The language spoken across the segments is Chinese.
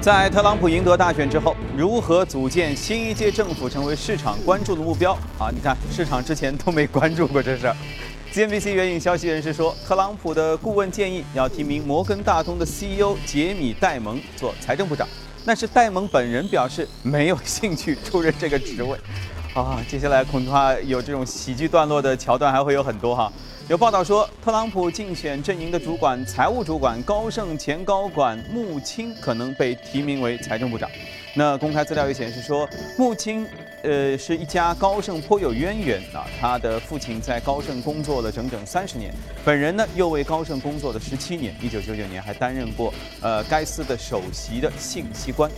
在特朗普赢得大选之后，如何组建新一届政府成为市场关注的目标啊！你看，市场之前都没关注过这事儿。CNBC 援引消息人士说，特朗普的顾问建议要提名摩根大通的 CEO 杰米·戴蒙做财政部长，但是戴蒙本人表示没有兴趣出任这个职位。啊，接下来恐怕有这种喜剧段落的桥段还会有很多哈。有报道说，特朗普竞选阵营的主管、财务主管高盛前高管穆青可能被提名为财政部长。那公开资料也显示说，穆青，呃，是一家高盛颇有渊源啊。他的父亲在高盛工作了整整三十年，本人呢又为高盛工作了十七年。一九九九年还担任过呃该司的首席的信息官。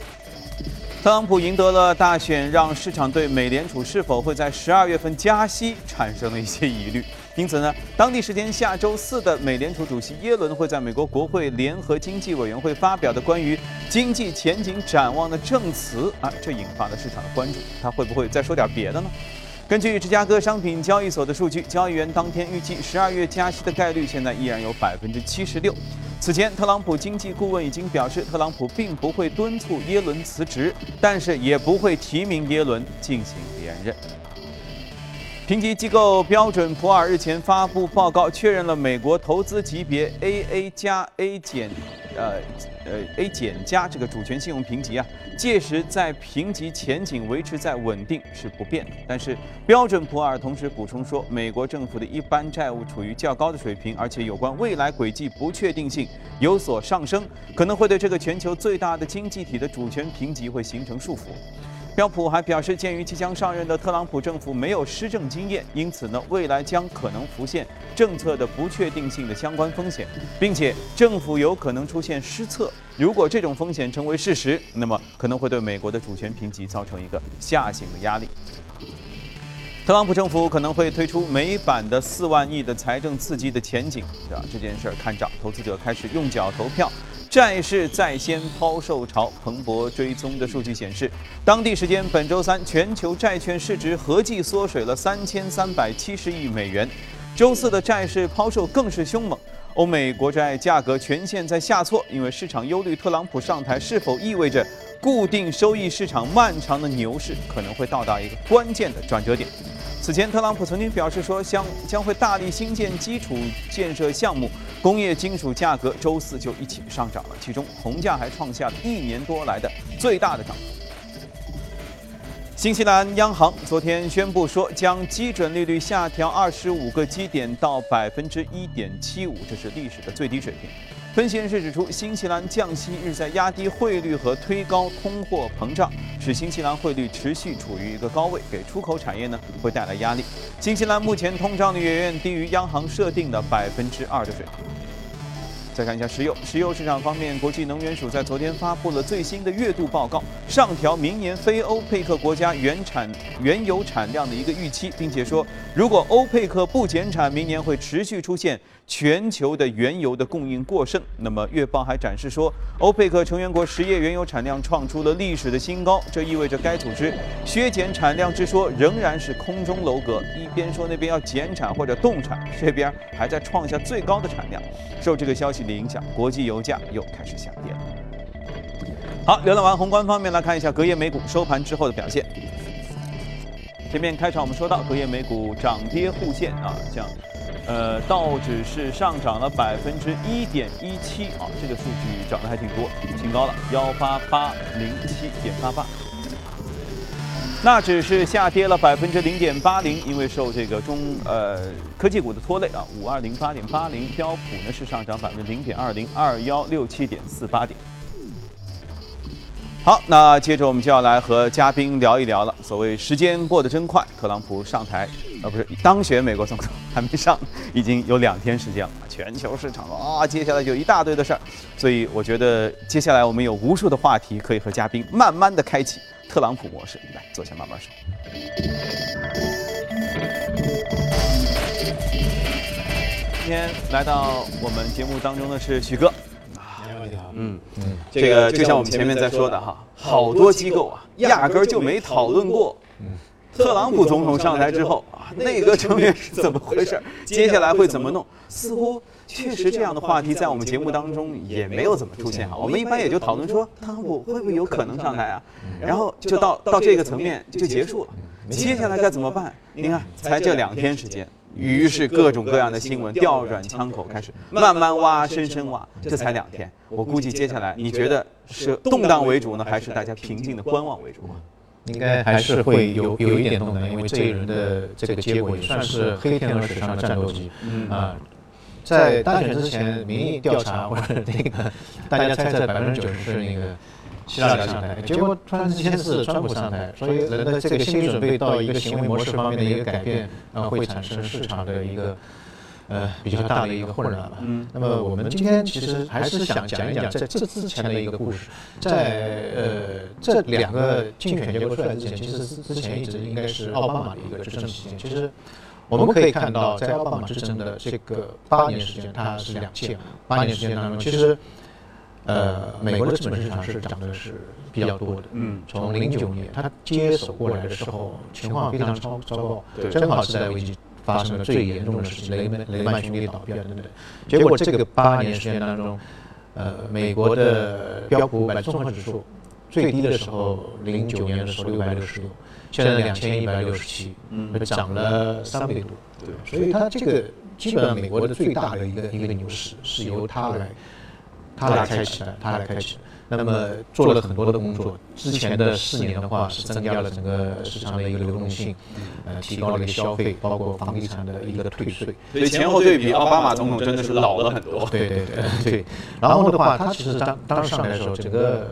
特朗普赢得了大选，让市场对美联储是否会在十二月份加息产生了一些疑虑。因此呢，当地时间下周四的美联储主席耶伦会在美国国会联合经济委员会发表的关于经济前景展望的证词啊，这引发了市场的关注。他会不会再说点别的呢？根据芝加哥商品交易所的数据，交易员当天预计十二月加息的概率现在依然有百分之七十六。此前，特朗普经济顾问已经表示，特朗普并不会敦促耶伦辞职，但是也不会提名耶伦进行连任。评级机构标准普尔日前发布报告，确认了美国投资级别 AA 加 A 减。呃呃，A 减加这个主权信用评级啊，届时在评级前景维持在稳定是不变的。但是标准普尔同时补充说，美国政府的一般债务处于较高的水平，而且有关未来轨迹不确定性有所上升，可能会对这个全球最大的经济体的主权评级会形成束缚。标普还表示，鉴于即将上任的特朗普政府没有施政经验，因此呢，未来将可能浮现政策的不确定性的相关风险，并且政府有可能出现失策。如果这种风险成为事实，那么可能会对美国的主权评级造成一个下行的压力。特朗普政府可能会推出美版的四万亿的财政刺激的前景，对吧？这件事儿看涨，投资者开始用脚投票。债市再掀抛售潮彭博，追踪的数据显示，当地时间本周三，全球债券市值合计缩水了三千三百七十亿美元。周四的债市抛售更是凶猛，欧美国债价格全线在下挫，因为市场忧虑特朗普上台是否意味着固定收益市场漫长的牛市可能会到达一个关键的转折点。此前，特朗普曾经表示说将将会大力兴建基础建设项目，工业金属价格周四就一起上涨了，其中铜价还创下了一年多来的最大的涨幅。新西兰央行昨天宣布说，将基准利率下调二十五个基点到百分之一点七五，这是历史的最低水平。分析人士指出，新西兰降息日在压低汇率和推高通货膨胀，使新西兰汇率持续处于一个高位，给出口产业呢会带来压力。新西兰目前通胀率远远低于央行设定的百分之二的水平。再看一下石油，石油市场方面，国际能源署在昨天发布了最新的月度报告，上调明年非欧佩克国家原产原油产量的一个预期，并且说，如果欧佩克不减产，明年会持续出现。全球的原油的供应过剩，那么月报还展示说，欧佩克成员国实业原油产量创出了历史的新高，这意味着该组织削减产量之说仍然是空中楼阁。一边说那边要减产或者冻产，这边还在创下最高的产量。受这个消息的影响，国际油价又开始下跌了。好，浏览完宏观方面，来看一下隔夜美股收盘之后的表现。前面开场我们说到，隔夜美股涨跌互现啊，像。呃，道指是上涨了百分之一点一七啊，这个数据涨得还挺多，挺高了，幺八八零七点八八。纳指是下跌了百分之零点八零，因为受这个中呃科技股的拖累啊，五二零八点八零。标普呢是上涨百分之零点二零，二幺六七点四八点。好，那接着我们就要来和嘉宾聊一聊了。所谓时间过得真快，特朗普上台，呃，不是当选美国总统还没上，已经有两天时间了。全球市场啊，接下来就一大堆的事儿，所以我觉得接下来我们有无数的话题可以和嘉宾慢慢的开启特朗普模式。来，坐下慢慢说。今天来到我们节目当中的是许哥。嗯嗯，这个就像我们前面在说的哈，好多机构啊，压根儿就没讨论过特朗普总统上台之后啊，内阁成员是怎么回事？接下来会怎么弄？似乎确实这样的话题在我们节目当中也没有怎么出现哈。我们一般也就讨论说特朗普会不会有可能上台啊，然后就到到这个层面就结束了。接下来该怎么办？你看，才这两天时间，于是各种各样的新闻调转枪口，开始慢慢挖，深深挖。这才两天，我估计接下来你觉得是动荡为主呢，还是大家平静的观望为主？应该还是会有有一点动能，因为这一轮的这个结果也算是黑天鹅史上的战斗机啊。在大选之前，民意调查或者那个大家猜测百分之九十是那个希拉里上台，结果突然之间是川普上台，所以人的这个心理准备到一个行为模式方面的一个改变啊，会产生市场的一个。呃，比较大的一个混乱吧。嗯，那么我们今天其实还是想讲一讲在这之前的一个故事。在呃这两个竞选结果出来之前，其实之前一直应该是奥巴马的一个执政期间。其实我们可以看到，在奥巴马执政的这个八年时间，它是两届，八年时间当中，其实呃美国的资本市场是涨的是比较多的。嗯，从零九年他接手过来的时候，情况非常超糟糕，正好是在危机。发生了最严重的事情，雷曼雷曼兄弟倒闭啊等等。结果这个八年时间当中，呃，美国的标普五百综合指数最低的时候，零九年的时候六百六十六，现在两千一百六十七，嗯，涨了三倍多。对，所以它这个基本上美国的最大的一个一个牛市是由它来，它来开启的，它来开启的。那么做了很多的工作，之前的四年的话是增加了整个市场的一个流动性，呃，提高了一个消费，包括房地产的一个退税。所以前后对比，奥巴马总统真的是老了很多。对对对对。然后的话，他其实当当时上来的时候，整个。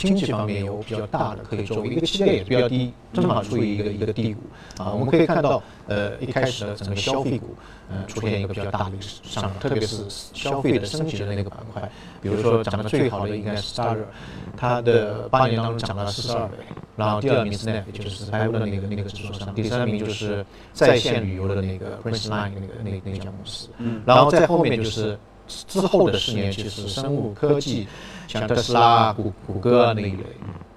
经济方面有比较大的可以作为，一个期待也比较低，正好处于一个一个低谷啊。我们可以看到，呃，一开始的整个消费股，呃，出现一个比较大的一个上涨，特别是消费的升级的那个板块，比如说涨得最好的应该是加热，它的八年当中涨了四十二倍。然后第二名是 Snap，就是拍 p 的那个那个指数上，第三名就是在线旅游的那个 Prince Line 那个那那家公司。嗯。然后在后面就是之后的十年，其实生物科技。像特斯拉、谷谷歌啊那一类，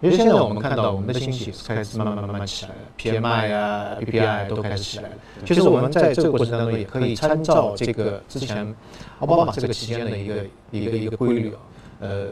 因为现在我们看到我们的经济开始慢慢慢慢起来了，PMI 啊、PPI 都开始起来了。其实我们在这个过程当中也可以参照这个之前奥巴马这个期间的一个一个一个规律啊，呃，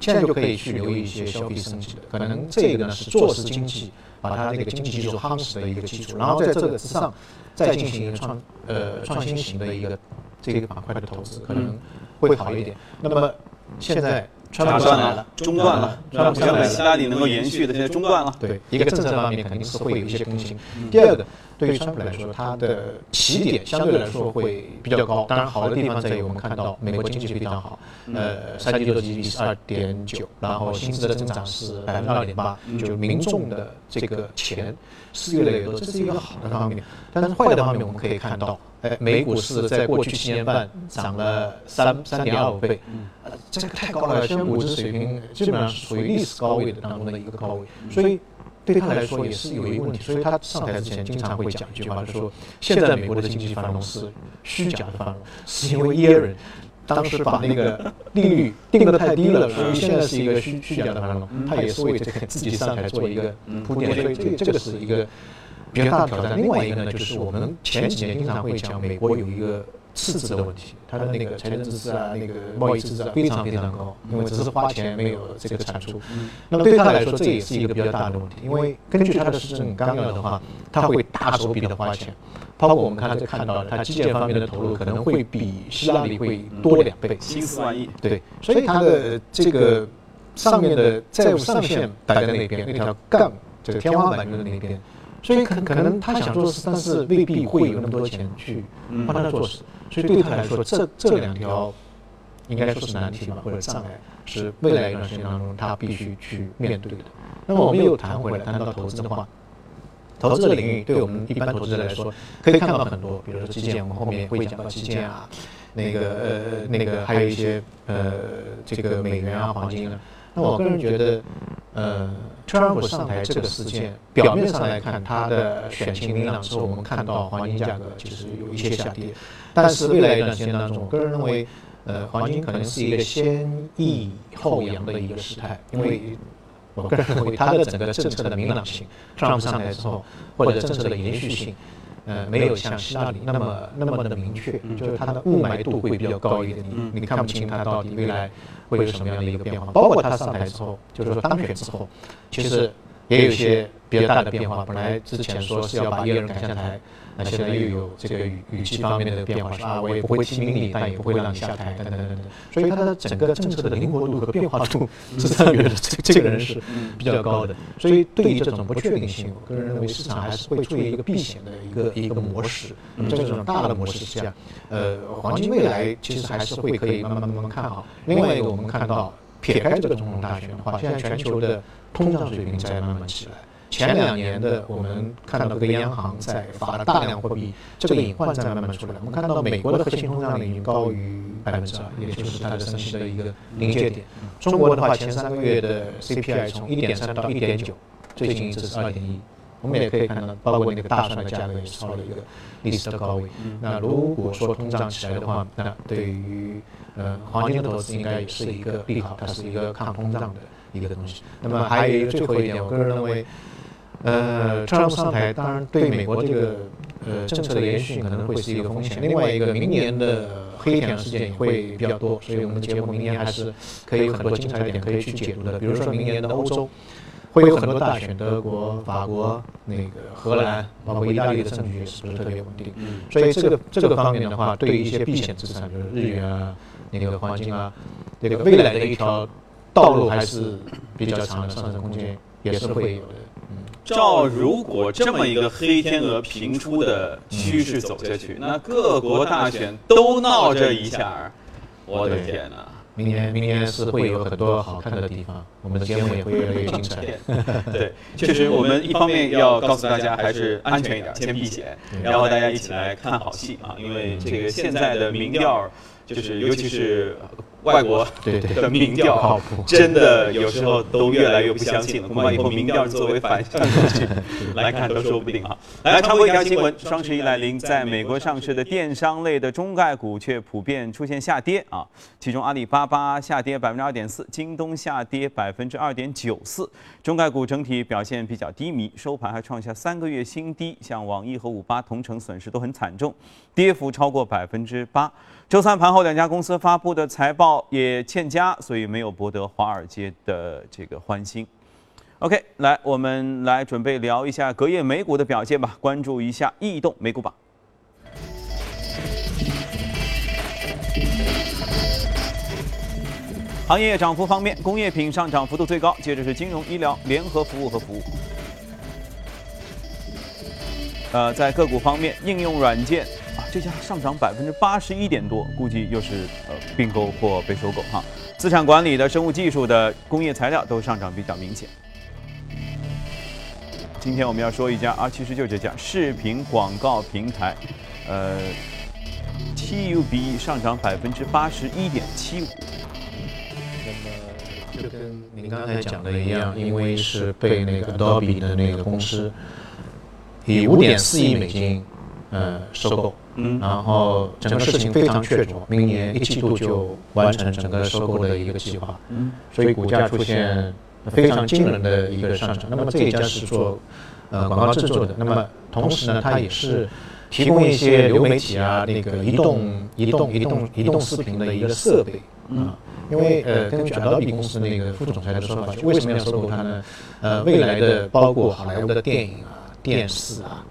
现在就可以去留意一些消费升级的，可能这个呢是做实经济，把它那个经济技术夯实的一个基础，然后在这个之上再进行一个创呃创新型的一个这个板块的投资，可能会好一点。那么现在川普上来了，中断了，川普原本希拉里能够延续的，现在中断了。对，一个政策方面肯定是会有一些更新。第二个，对于川普来说，他的起点相对来说会比较高。当然，好的地方在于我们看到美国经济非常好，呃，三季度的 GDP 是二点九，然后薪资的增长是百分之二点八，就民众的这个钱是越来越多，这是一个好的方面。但是坏的方面，我们可以看到。哎，美股是在过去七年半涨了三三点二五倍，呃，这个太高了，现在股指水平基本上是属于历史高位的当中的一个高位，所以对他来说也是有一个问题，所以他上台之前经常会讲一句话，就说现在美国的经济繁荣是虚假的繁荣，是因为耶伦当时把那个利率定得太低了，所以现在是一个虚虚假的繁荣，他也是为这个自己上台做一个铺垫，所以这个这个是一个。比较大的挑战。另外一个呢，就是我们前几年经常会讲，美国有一个赤字的问题，它的那个财政赤字啊，那个贸易赤字啊，非常非常高，因为只是花钱没有这个产出。那么对他来说，这也是一个比较大的问题，因为根据他的施政纲要的话，他会大手笔的花钱，包括我们刚才看到的，他基建方面的投入可能会比希腊里会多两倍，七四万亿。对，所以他的这个上面的债务上限摆在那边，那条杠，这个天花板就在那边。所以可可能他想做事，但是未必会有那么多钱去帮他做事。所以对他来说，这这两条应该说是难题吧，或者障碍，是未来一段时间当中他必须去面对的。那么我们又谈回来，谈到投资的话，投资的领域对我们一般投资者来说，可以看到很多，比如说基建，我们后面会讲到基建啊，那个呃那个还有一些呃这个美元啊黄金啊。那我个人觉得，呃。特朗普上台这个事件，表面上来看，他的选情明朗之后，我们看到黄金价格其实有一些下跌。但是未来一段时间当中，我个人认为，呃，黄金可能是一个先抑后扬的一个时态，因为我个人认为他的整个政策的明朗性，特朗普上台之后，或者政策的延续性，呃，没有像希拉里那么那么的明确，就是它的雾霾度会比较高一点，你你看不清它到底未来会有什么样的一个变化。包括他上台之后，就是说当选之后，其实也有一些比较大的变化。本来之前说是要把一个人赶下台。那现在又有这个语语气方面的变化，说啊，我也不会提名你，但也不会让你下台，等等等等。所以它的整个政策的灵活度和变化度，是上觉得这这个人是比较高的。所以对于这种不确定性，我个人认为市场还是会处于一个避险的一个一个模式。这种大的模式下，呃，黄金未来其实还是会可以慢慢慢慢看好。另外一个，我们看到撇开这个总统大选的话，现在全球的通胀水平在慢慢起来。前两年的我们看到各个央行在发了大量货币，这个隐患在慢慢出来。我们看到美国的核心通胀率已经高于百分之二，也就是它的升息的一个临界点。中国的话，前三个月的 CPI 从一点三到一点九，最近一次是二点一。我们也可以看到，包括那个大蒜的价格也超了一个历史的高位。那如果说通胀起来的话，那对于呃黄金的投资应该也是一个利好，它是一个抗通胀的一个东西。那么还有一个最后一点，我个人认为。呃，特朗普上台，当然对美国这个呃政策的延续可能会是一个风险。另外一个，明年的黑田事件也会比较多，所以我们节目明年还是可以有很多精彩点可以去解读的。比如说明年的欧洲会有很多大选，德国、法国、那个荷兰，包括意大利的政局是不是特别稳定？所以这个这个方面的话，对于一些避险资产，比如日元啊、那个黄金啊，这个未来的一条道路还是比较长的，上升空间也是会有的。照如果这么一个黑天鹅频出的趋势走下去，那各国大选都闹这一下，我的天哪！明年明年是会有很多好看的地方，我们的节目也会越来越精彩。对，确实，我们一方面要告诉大家还是安全一点，先避险，然后大家一起来看好戏啊，因为这个现在的民调就是，尤其是。外国的民调真的有时候都越来越不相信了，恐怕以后民调作为反向 来看都说不定啊。来，插播一条新闻：双十一来临，在美国上市的电商类的中概股却普遍出现下跌啊。其中阿里巴巴下跌百分之二点四，京东下跌百分之二点九四，中概股整体表现比较低迷，收盘还创下三个月新低。像网易和五八同城损失都很惨重，跌幅超过百分之八。周三盘后，两家公司发布的财报也欠佳，所以没有博得华尔街的这个欢心。OK，来，我们来准备聊一下隔夜美股的表现吧，关注一下异动美股榜。行业涨幅方面，工业品上涨幅度最高，接着是金融、医疗、联合服务和服务。呃，在个股方面，应用软件。这家上涨百分之八十一点多，估计又是呃并购或被收购哈。资产管理的、生物技术的、工业材料都上涨比较明显。今天我们要说一家啊，其实就这家视频广告平台，呃，TUBE 上涨百分之八十一点七五。那么就跟您刚才讲的一样，因为是被那个 Adobe 的那个公司以五点四亿美金呃收购。嗯，然后整个事情非常确凿，明年一季度就完成整个收购的一个计划。嗯，所以股价出现非常惊人的一个上涨。那么这一家是做呃广告制作的，那么同时呢，它也是提供一些流媒体啊，那个移动、移动、移动、移动视频的一个设备啊。因为呃，根据 Adobe 公司那个副总裁的说法，为什么要收购它呢？呃，未来的包括好莱坞的电影啊、电视啊。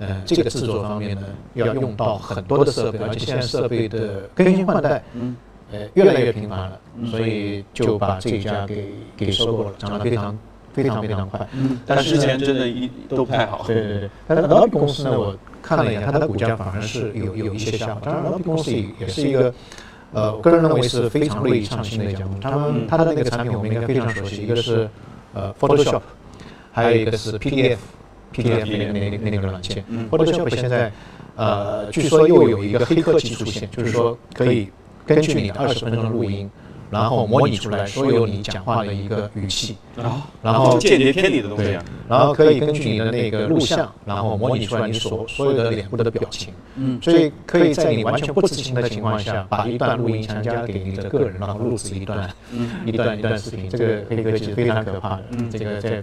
呃，这个制作方面呢，要用到很多的设备，而且现在设备的更新换代，嗯，呃，越来越频繁了，所以就把这一家给给收购了，涨得非常非常非常快。嗯，但是之前真的一都不太好。对对对。但是 Adobe 公司呢，我看了一眼，它的股价反而是有有一些下滑。当然，Adobe 公司也也是一个，呃，个人认为是非常锐意创新的一家公司。他们它的那个产品我们应该非常熟悉，一个是呃 Photoshop，还有一个是 PDF。PDF 那那那那个软件，Photoshop 现在，呃，据说又有一个黑科技出现，就是说可以根据你的二十分钟的录音，然后模拟出来所有你讲话的一个语气，啊，然后间谍片里的东西然后可以根据你的那个录像，然后模拟出来你所所有的脸部的表情，嗯，所以可以在你完全不知情的情况下，把一段录音强加给你的个人，然后录制一段，一段一段视频，这个黑科技是非常可怕的，这个在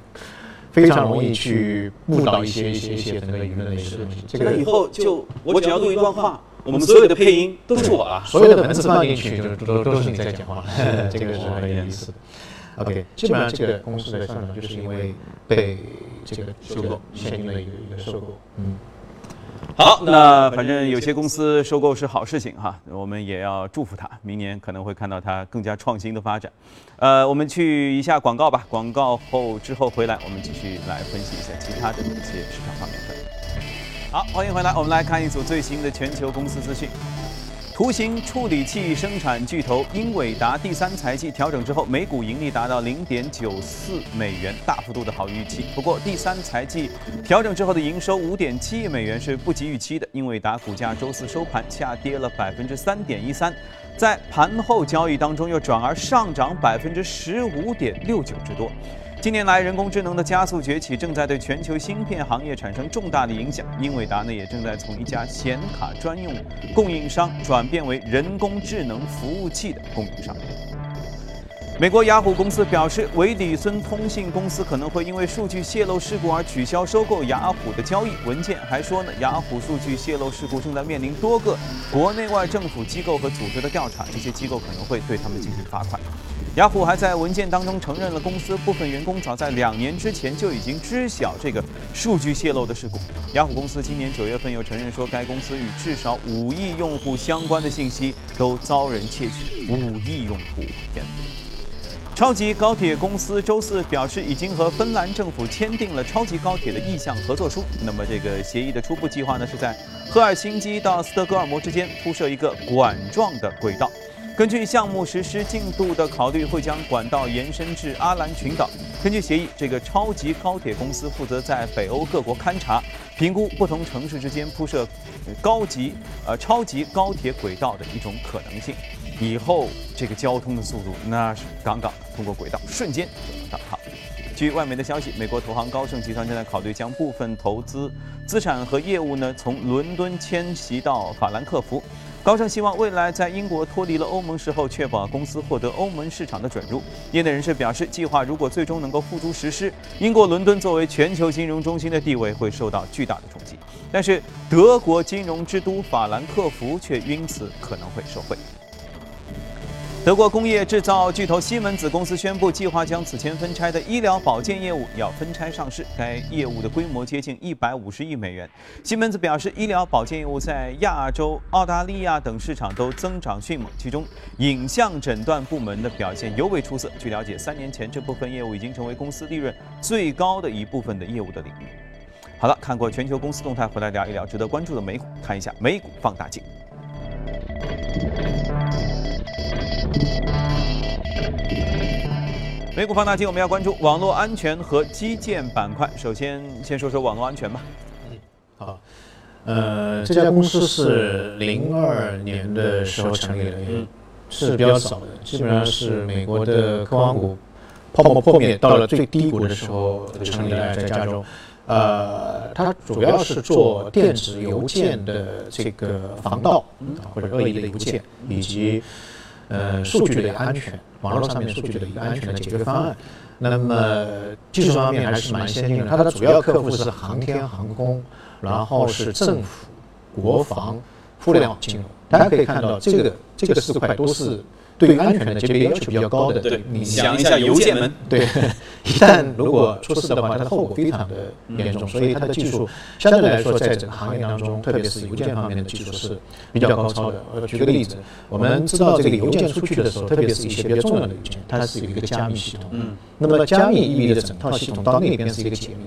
非常容易去误导一些一些一些整个舆论的一些东西，这个以后就我只要录一段话，我们所有的配音都是我了。所有的文字放进去，就都都是你在讲话，这个是很有意思的。OK，基本上这个公司的上涨就是因为被这个收购现金的一个一个收购，嗯。好，那反正有些公司收购是好事情哈，我们也要祝福它，明年可能会看到它更加创新的发展。呃，我们去一下广告吧，广告后之后回来，我们继续来分析一下其他的一些市场方面的。好，欢迎回来，我们来看一组最新的全球公司资讯。图形处理器生产巨头英伟达第三财季调整之后，每股盈利达到零点九四美元，大幅度的好于预期。不过，第三财季调整之后的营收五点七亿美元是不及预期的。英伟达股价周四收盘下跌了百分之三点一三，在盘后交易当中又转而上涨百分之十五点六九之多。近年来，人工智能的加速崛起正在对全球芯片行业产生重大的影响。英伟达呢，也正在从一家显卡专用供应商转变为人工智能服务器的供应商。美国雅虎公司表示，维里森通信公司可能会因为数据泄露事故而取消收购雅虎的交易。文件还说呢，雅虎数据泄露事故正在面临多个国内外政府机构和组织的调查，这些机构可能会对他们进行罚款。雅虎还在文件当中承认了公司部分员工早在两年之前就已经知晓这个数据泄露的事故。雅虎公司今年九月份又承认说，该公司与至少五亿用户相关的信息都遭人窃取。五亿用户，天哪！超级高铁公司周四表示，已经和芬兰政府签订了超级高铁的意向合作书。那么，这个协议的初步计划呢，是在赫尔辛基到斯德哥尔摩之间铺设一个管状的轨道。根据项目实施进度的考虑，会将管道延伸至阿兰群岛。根据协议，这个超级高铁公司负责在北欧各国勘察、评估不同城市之间铺设高级呃超级高铁轨道的一种可能性。以后这个交通的速度那是杠杠的，通过轨道瞬间就能到达。据外媒的消息，美国投行高盛集团正在考虑将部分投资资产和业务呢从伦敦迁徙到法兰克福。高盛希望未来在英国脱离了欧盟时候，确保公司获得欧盟市场的准入。业内人士表示，计划如果最终能够付诸实施，英国伦敦作为全球金融中心的地位会受到巨大的冲击。但是，德国金融之都法兰克福却因此可能会受惠。德国工业制造巨头西门子公司宣布，计划将此前分拆的医疗保健业务要分拆上市。该业务的规模接近一百五十亿美元。西门子表示，医疗保健业务在亚洲、澳大利亚等市场都增长迅猛，其中影像诊断部门的表现尤为出色。据了解，三年前这部分业务已经成为公司利润最高的一部分的业务的领域。好了，看过全球公司动态，回来聊一聊值得关注的美股，看一下美股放大镜。美股放大镜，我们要关注网络安全和基建板块。首先，先说说网络安全吧。好，呃，这家公司是零二年的时候成立的，嗯是比较早的，基本上是美国的科网股泡沫破灭到了最低谷的时候成立的，在加州。呃，它主要是做电子邮件的这个防盗嗯或者恶意的邮件，以及呃数据的安全，网络上面数据的一个安全的解决方案。那么技术方面还是蛮先进的，它的主要客户是航天航空，然后是政府、国防、互联网金融。大家可以看到，这个这个四块都是对于安全的级别要求比较高的。对你想一下邮件门，对 一旦如果出事的话，它的后果非常的严重，所以它的技术相对来说，在整个行业当中，特别是邮件方面的技术是比较高超的。呃，举个例子，我们知道这个邮件出去的时候，特别是一些比较重要的邮件，它是有一个加密系统。嗯。那么加密意味着整套系统到那边是一个解密。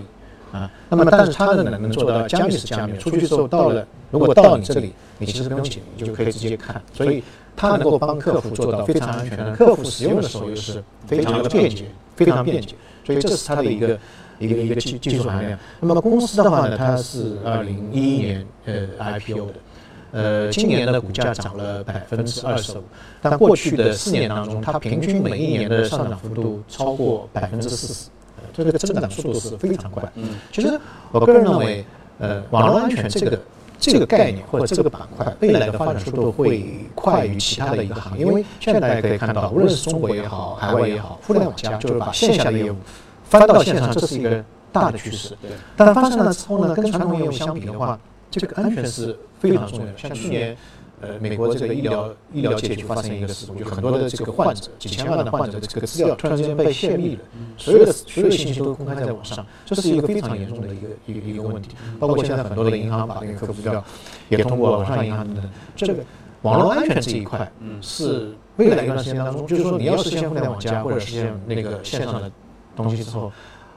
啊，那么但是它的能能做到加密是加密，出去之后到了，如果到你这里，你其实不用解你，就可以直接看，所以它能够帮客户做到非常安全的，客户使用的时候又是非常的便捷，非常便捷，所以这是它的一个一个一个技技术含量。那么公司的话呢，它是二零一一年呃 IPO 的，呃，今年的股价涨了百分之二十五，但过去的四年当中，它平均每一年的上涨幅度超过百分之四十，呃，这个增长速度是非常快。嗯，其实我个人认为，呃，网络安全这个这个概念或者这个板块，未来的发展速度会快于其他的一个行业，因为现在大家可以看到，无论是中国也好，海外也好，互联网加就是把线下的业务翻到线上，这是一个大的趋势。对，但翻上来之后呢，跟传统业务相比的话，这个安全是非常重要的。像去年，呃，美国这个医疗医疗界就发生一个事故，就很多的这个患者，几千万的患者的这个资料突然之间被泄密了，所有的所有的信息都公开在网上，这是一个非常严重的一个一个一个问题。包括现在很多的银行把那个客户资料也通过网上银行等等，这个网络安全这一块，嗯，是未来一段时间当中，就是说你要实现互联网加或者实现那个线上的东西之后。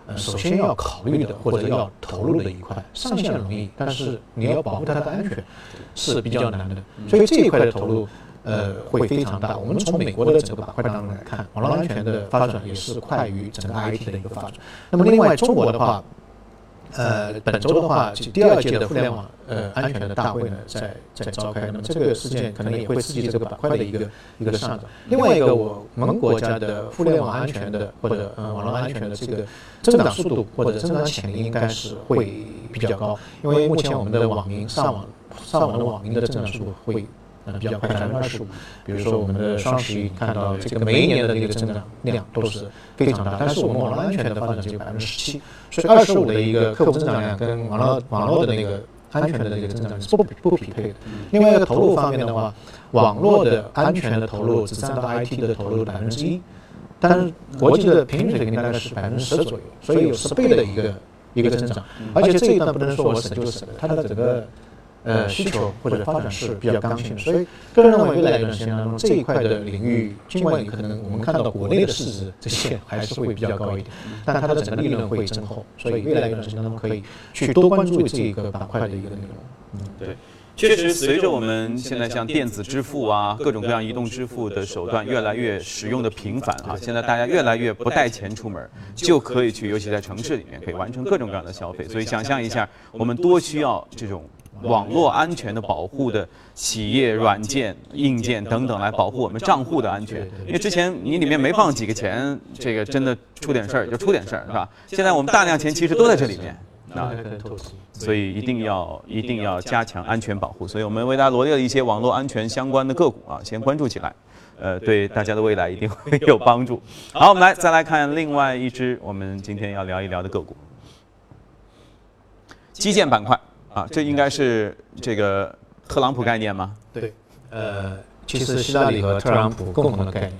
呃，首先要考虑的或者要投入的一块，上线容易，但是你要保护它的安全是比较难的。所以这一块的投入，呃，会非常大。我们从美国的整个板块当中来看，网络安全的发展也是快于整个 IT 的一个发展。那么另外中国的话。呃，本周的话，就第二届的互联网呃安全的大会呢，在在召开。那么这个事件可能也会刺激这个板块的一个一个上涨。另外一个，我们国家的互联网安全的或者呃网络安全的这个增长速度或者增长潜力应该是会比较高，因为目前我们的网民上网上网的网民的增长速度会。呃，比较快，百分之二十五。比如说我们的双十一，看到这个每一年的这个增长量都是非常大，但是我们网络安全的发展只有百分之十七，所以二十五的一个客户增长量跟网络网络的那个安全的那个增长是不不匹配的。另外一个投入方面的话，网络的安全的投入只占到 IT 的投入百分之一，但是国际的平均水平大概是百分之十左右，所以有十倍的一个一个增长。而且这一段不能说我省就省，它的整个。呃，需求或者发展是比较刚性的，所以个人认为未来一段时间当中这一块的领域，尽管可能我们看到国内的市值这些还是会比较高一点，但它的整个利润会增厚，所以未来一段时间当中可以去多关注这一个板块的一个内容。嗯，对，确实随着我们现在像电子支付啊，各种各样移动支付的手段越来越使用的频繁啊，现在大家越来越不带钱出门就可以去，尤其在城市里面可以完成各种各样的消费，所以想象一下，我们多需要这种。网络安全的保护的企业软件、硬件等等来保护我们账户的安全，因为之前你里面没放几个钱，这个真的出点事儿就出点事儿，是吧？现在我们大量钱其实都在这里面，啊，所以一定要一定要加强安全保护。所以我们为大家罗列了一些网络安全相关的个股啊，先关注起来，呃，对大家的未来一定会有帮助。好，我们来再来看另外一只我们今天要聊一聊的个股，基建板块。啊，这应该是这个特朗普概念吗？对，呃，其实希拉里和特朗普共同的概念，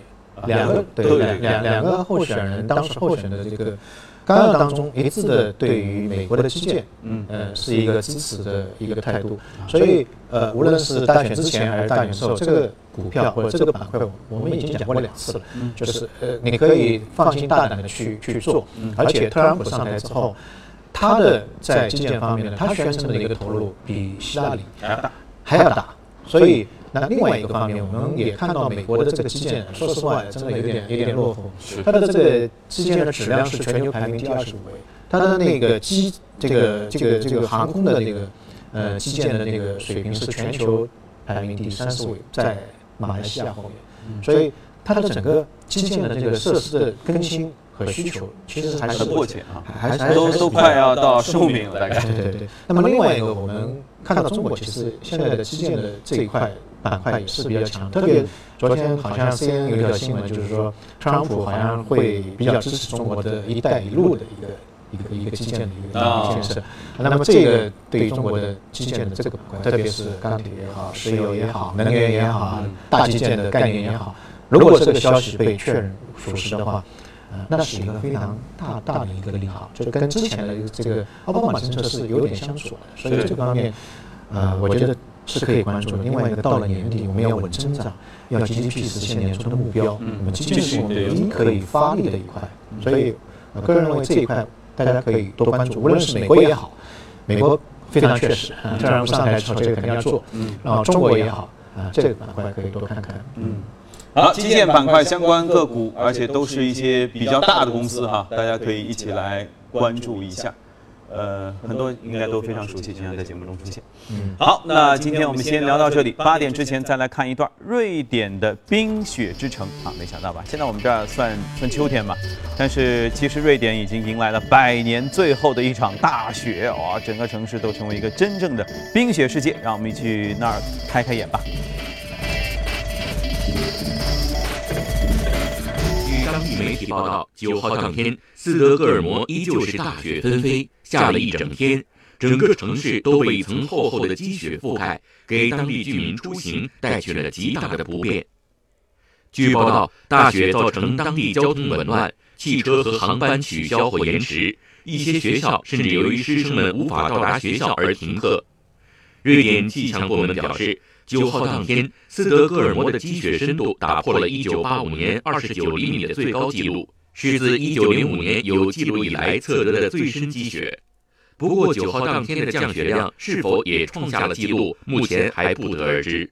两个对两两个候选人当时候选的这个纲要当中一致的对于美国的基建，嗯。呃是一个支持的一个态度，所以呃无论是大选之前还是大选之后，这个股票或者这个板块，我们已经讲过两次了，就是呃你可以放心大胆的去去做，而且特朗普上台之后。他的在基建方面呢，他宣称的一个投入比希拉里还要大，还要大。所以，那另外一个方面，我们也看到美国的这个基建，说实话，真的有点有点落后。它的这个基建的质量是全球排名第二十五位，它的那个基这个这个这个航空的那个呃基建的那个水平是全球排名第三十位，在马来西亚后面。所以，它的整个基建的这个设施的更新。和需求其实还是迫切啊，还是都都快要到寿命了，大概。对对对。那么另外一个，我们看到中国其实现在的基建的这一块板块也是比较强，特别昨天好像 C N 有一条新闻，就是说特朗普好像会比较支持中国的一带一路的一个一个一个基建的一个建设。那么这个对于中国的基建的这个板块，特别是钢铁也好、石油也好、能源也好、大基建的概念也好，如果这个消息被确认属实的话。那是一个非常大大的一个利好，就跟之前的这个奥巴马政策是有点相左的，所以这方面，呃，我觉得是可以关注的。另外一个，到了年底，我们要稳增长，要 GDP 实现年初的目标，那么基建是我们唯一可以发力的一块。所以，我个人认为这一块大家可以多关注，无论是美国也好，美国非常确实，特朗普上台之后这个肯定要做，然后中国也好，啊，这个板块可以多看看，嗯。好，基建板块相关个股，而且都是一些比较大的公司哈，大家可以一起来关注一下。呃，很多应该都非常熟悉，经常在节目中出现。嗯，好，那今天我们先聊到这里。八点之前再来看一段瑞典的冰雪之城啊，没想到吧？现在我们这儿算算秋天嘛，但是其实瑞典已经迎来了百年最后的一场大雪哇，整个城市都成为一个真正的冰雪世界。让我们一起去那儿开开眼吧。当地媒体报道，九号当天，斯德哥尔摩依旧是大雪纷飞。下了一整天，整个城市都被一层厚厚的积雪覆盖，给当地居民出行带去了极大的不便。据报道，大雪造成当地交通紊乱，汽车和航班取消或延迟，一些学校甚至由于师生们无法到达学校而停课。瑞典气象部门表示，九号当天斯德哥尔摩的积雪深度打破了一九八五年二十九厘米的最高纪录是自一九零五年有记录以来测得的最深积雪。不过九号当天的降雪量是否也创下了记录目前还不得而知。